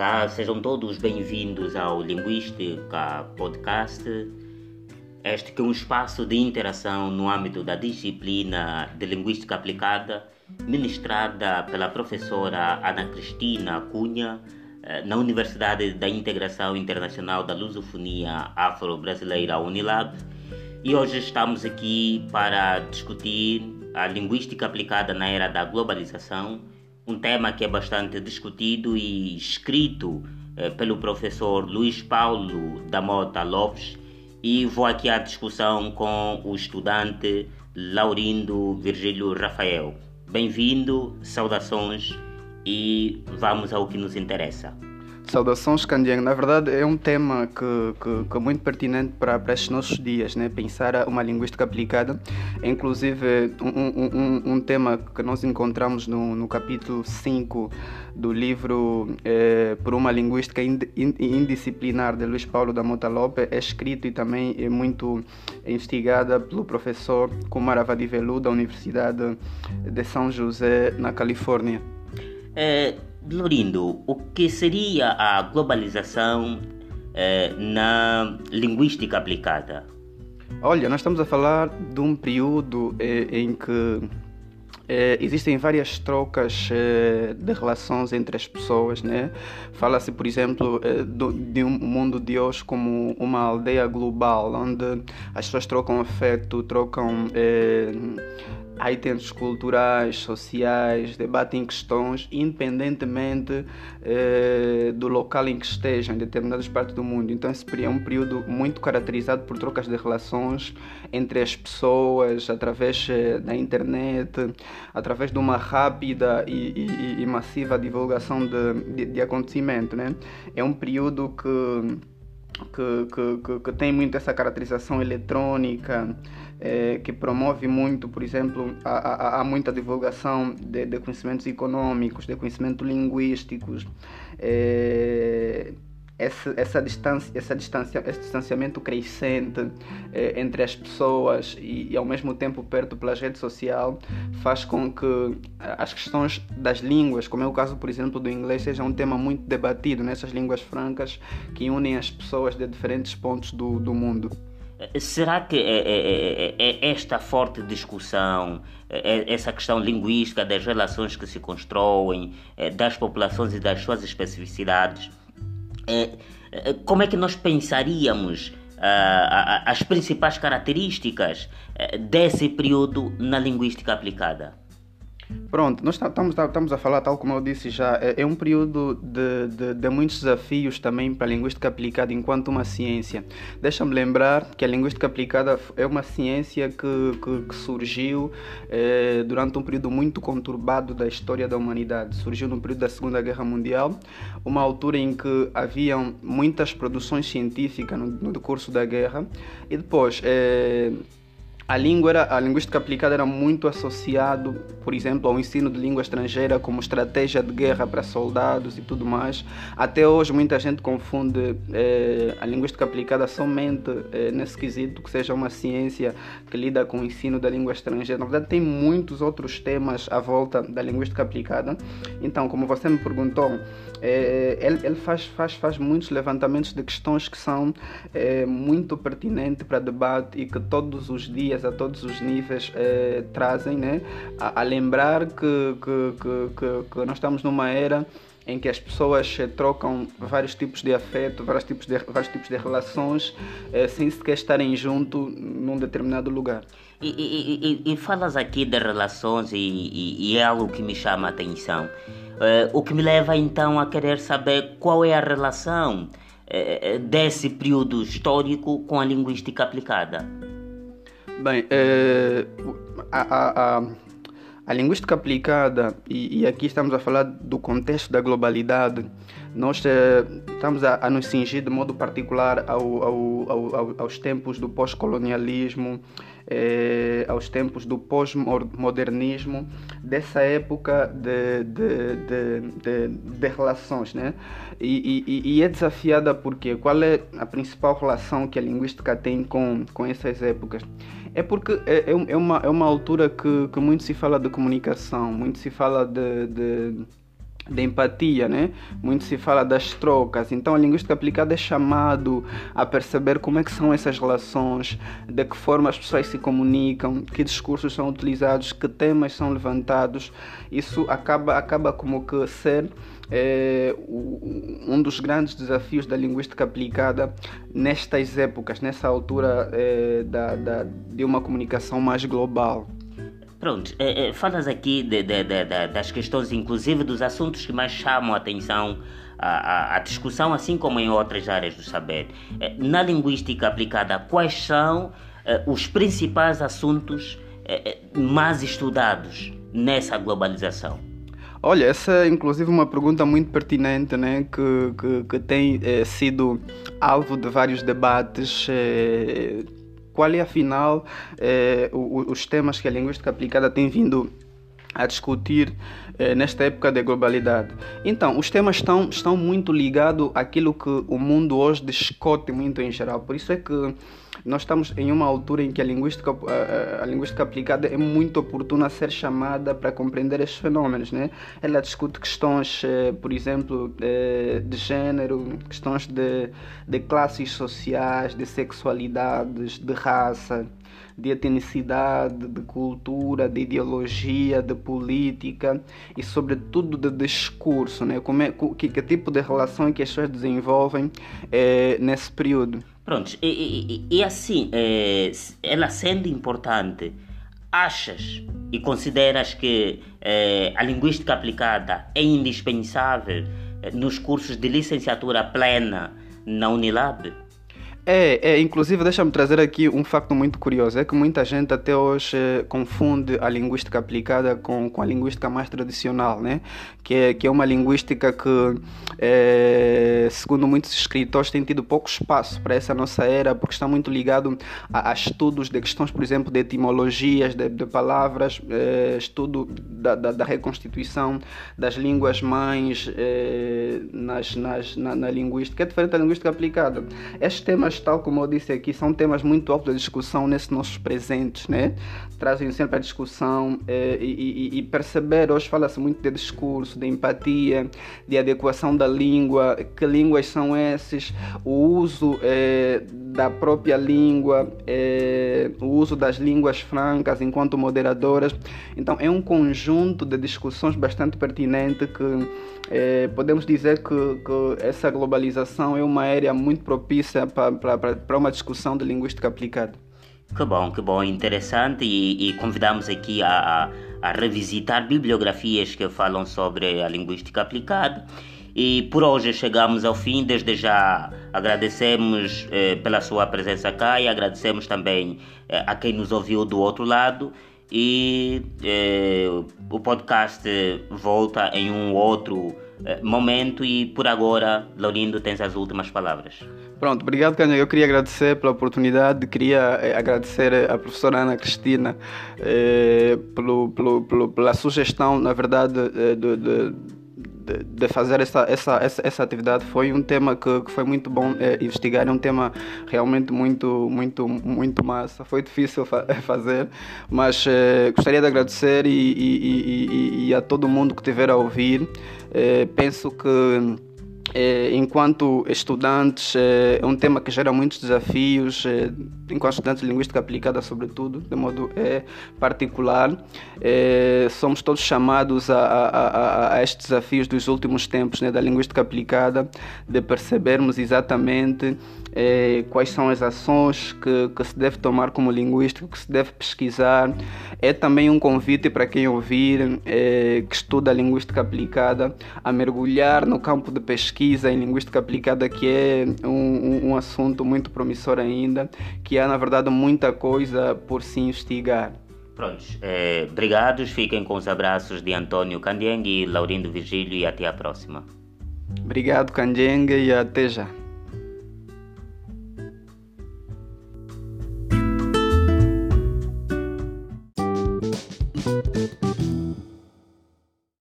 Olá, sejam todos bem-vindos ao Linguística Podcast. Este que é um espaço de interação no âmbito da disciplina de Linguística Aplicada, ministrada pela professora Ana Cristina Cunha, eh, na Universidade da Integração Internacional da Lusofonia Afro-Brasileira Unilab. E hoje estamos aqui para discutir a linguística aplicada na era da globalização um tema que é bastante discutido e escrito eh, pelo professor Luiz Paulo da Mota Lopes e vou aqui à discussão com o estudante Laurindo Virgílio Rafael. Bem-vindo, saudações e vamos ao que nos interessa. Saudações, Candiang. Na verdade, é um tema que, que, que, é muito pertinente para, para estes nossos dias, né? pensar uma linguística aplicada. Inclusive, um, um, um tema que nós encontramos no, no capítulo 5 do livro é, Por uma Linguística Indisciplinar, de Luiz Paulo da Mota Lopes, é escrito e também é muito investigada pelo professor Kumar Avadivelu, da Universidade de São José, na Califórnia. É Lorindo, o que seria a globalização eh, na linguística aplicada? Olha, nós estamos a falar de um período eh, em que eh, existem várias trocas eh, de relações entre as pessoas, né? Fala-se, por exemplo, eh, do, de um mundo de hoje como uma aldeia global, onde as pessoas trocam afeto, trocam eh, itens culturais, sociais, debatem questões independentemente eh, do local em que estejam, em determinadas partes do mundo. Então, esse é um período muito caracterizado por trocas de relações entre as pessoas, através eh, da internet, através de uma rápida e, e, e massiva divulgação de, de, de acontecimento. Né? É um período que que, que, que, tem muito essa caracterização eletrônica, é, que promove muito, por exemplo, há, muita divulgação de, de, conhecimentos econômicos, de conhecimentos linguísticos. É, essa, essa distância, essa distância, esse distanciamento crescente eh, entre as pessoas e, e, ao mesmo tempo perto pelas redes sociais faz com que as questões das línguas, como é o caso, por exemplo, do inglês, seja um tema muito debatido nessas línguas francas que unem as pessoas de diferentes pontos do, do mundo. Será que é, é, é, esta forte discussão, essa questão linguística das relações que se constroem, das populações e das suas especificidades, como é que nós pensaríamos as principais características desse período na linguística aplicada? Pronto, nós estamos, estamos a falar, tal como eu disse já, é, é um período de, de, de, muitos desafios também para a linguística aplicada enquanto uma ciência. Deixa-me lembrar que a linguística aplicada é uma ciência que, que, que surgiu é, durante um período muito conturbado da história da humanidade. Surgiu no período da Segunda Guerra Mundial, uma altura em que haviam muitas produções científicas no, no decurso da guerra, e depois. É, a língua era, a linguística aplicada era muito associado, por exemplo, ao ensino de língua estrangeira como estratégia de guerra para soldados e tudo mais. Até hoje muita gente confunde eh, a linguística aplicada somente eh, nesse quesito que seja uma ciência que lida com o ensino da língua estrangeira. Na verdade tem muitos outros temas à volta da linguística aplicada. Então, como você me perguntou, eh, ele, ele faz, faz, faz muitos levantamentos de questões que são muito pertinentes para debate e que todos os dias a todos os níveis eh, trazem, né? A, a lembrar que, que, que, que, nós estamos numa era em que as pessoas eh, trocam vários tipos de afeto, vários tipos de, vários tipos de relações, eh, sem sequer estarem juntos num determinado lugar. E, e, e, e falas aqui de relações e, é algo que me chama a atenção. Uh, o que me leva então a querer saber qual é a relação uh, desse período histórico com a linguística aplicada. Bem, é, a, a, a, linguística aplicada, e, e, aqui estamos a falar do contexto da globalidade, nós estamos a, a, nos cingir de modo particular ao, ao, ao, aos tempos do pós-colonialismo, é, aos tempos do pós-modernismo, dessa época de, de, de, de, relações. Né? E, e, e, é desafiada porque qual é a principal relação que a linguística tem com, com essas épocas? É porque é, é, é, uma, é uma altura que, que muito se fala de comunicação, muito se fala de, de empatia, né? Muito se fala das trocas. Então a linguística aplicada é chamado a perceber como é que são essas relações, de que forma as pessoas se comunicam, que discursos são utilizados, que temas são levantados. Isso acaba acaba como que ser é, um dos grandes desafios da linguística aplicada nestas épocas, nessa altura é, da, da, de uma comunicação mais global. Pronto, é, é, falas aqui de, de, de, das questões, inclusive dos assuntos que mais chamam a atenção à, discussão, assim como em outras áreas do saber. É, na linguística aplicada, quais são é, os principais assuntos é, é, mais estudados nessa globalização? Olha, essa é inclusive uma pergunta muito pertinente, né? que, que, que tem sido alvo de vários debates qual é afinal eh, os temas que a linguística aplicada tem vindo a discutir eh, nesta época de globalidade. Então, os temas estão, estão muito ligados àquilo que o mundo hoje discute muito em geral. Por isso é que nós estamos em uma altura em que a linguística, a, a, linguística aplicada é muito oportuna a ser chamada para compreender estes fenômenos. Né? Ela discute questões, eh, por exemplo, de, de gênero, questões de, de classes sociais, de sexualidades, de raça de etnicidade, de cultura, de ideologia, de política e, sobretudo, de discurso, né? Como é, que, que tipo de relação que as pessoas desenvolvem é, nesse período. Pronto, e, e, e assim, é, ela sendo importante, achas e consideras que é, a linguística aplicada é indispensável nos cursos de licenciatura plena na Unilab? É, é inclusive deixa-me trazer aqui um facto muito curioso, é que muita gente até hoje eh, confunde a linguística aplicada com, com a linguística mais tradicional, né? que, é, que é uma linguística que, é, segundo muitos escritores, tem tido pouco espaço para essa nossa era, porque está muito ligado a, a estudos de questões, por exemplo, de etimologias, de, de palavras, é, estudo da, da, da, reconstituição das línguas mães nas, nas, na, na linguística, é diferente da linguística aplicada. Estes temas tal como eu disse aqui, são temas muito altos de discussão nesses nossos presentes, né? Trazem sempre a discussão eh, e, e, e, perceber, hoje fala-se muito de discurso, de empatia, de adequação da língua, que línguas são esses, o uso eh, da própria língua, eh, o uso das línguas francas enquanto moderadoras. Então é um conjunto de discussões bastante pertinente que podemos dizer que, que essa globalização é uma área muito propícia para para uma discussão de linguística aplicada. Que bom, que bom, interessante e, e convidamos aqui a, a, a, revisitar bibliografias que falam sobre a linguística aplicada. E por hoje chegamos ao fim, desde já agradecemos eh, pela sua presença cá e agradecemos também eh, a quem nos ouviu do outro lado e eh, o podcast volta em um outro momento e por agora, Laurindo, tens as últimas palavras. Pronto, obrigado, Cânia. Eu queria agradecer pela oportunidade, queria eh, agradecer a professora Ana Cristina eh, pelo, pelo, pelo, pela sugestão, na verdade, de, de de, fazer essa, essa, essa, essa, atividade foi um tema que, que foi muito bom é, investigar, é um tema realmente muito, muito, muito massa. Foi difícil fa fazer, mas é, gostaria de agradecer e, e, e, e, a todo mundo que estiver a ouvir. É, penso que é, enquanto estudantes, é, é um tema que gera muitos desafios, é, enquanto estudantes de linguística aplicada, sobretudo, de modo particular. Somos todos chamados a, a, a, a, estes desafios dos últimos tempos né, da linguística aplicada, de percebermos exatamente quais são as ações que, que se deve tomar como linguístico, que se deve pesquisar. É também um convite para quem ouvir, que estuda a linguística aplicada, a mergulhar no campo de pesquisa em linguística aplicada, que é um, um, assunto muito promissor ainda, que há na verdade muita coisa por se investigar. Prontos, é, obrigados, fiquem com os abraços de Antônio Candengue e Laurindo Virgílio e até a próxima. Obrigado, Candengue, e até já.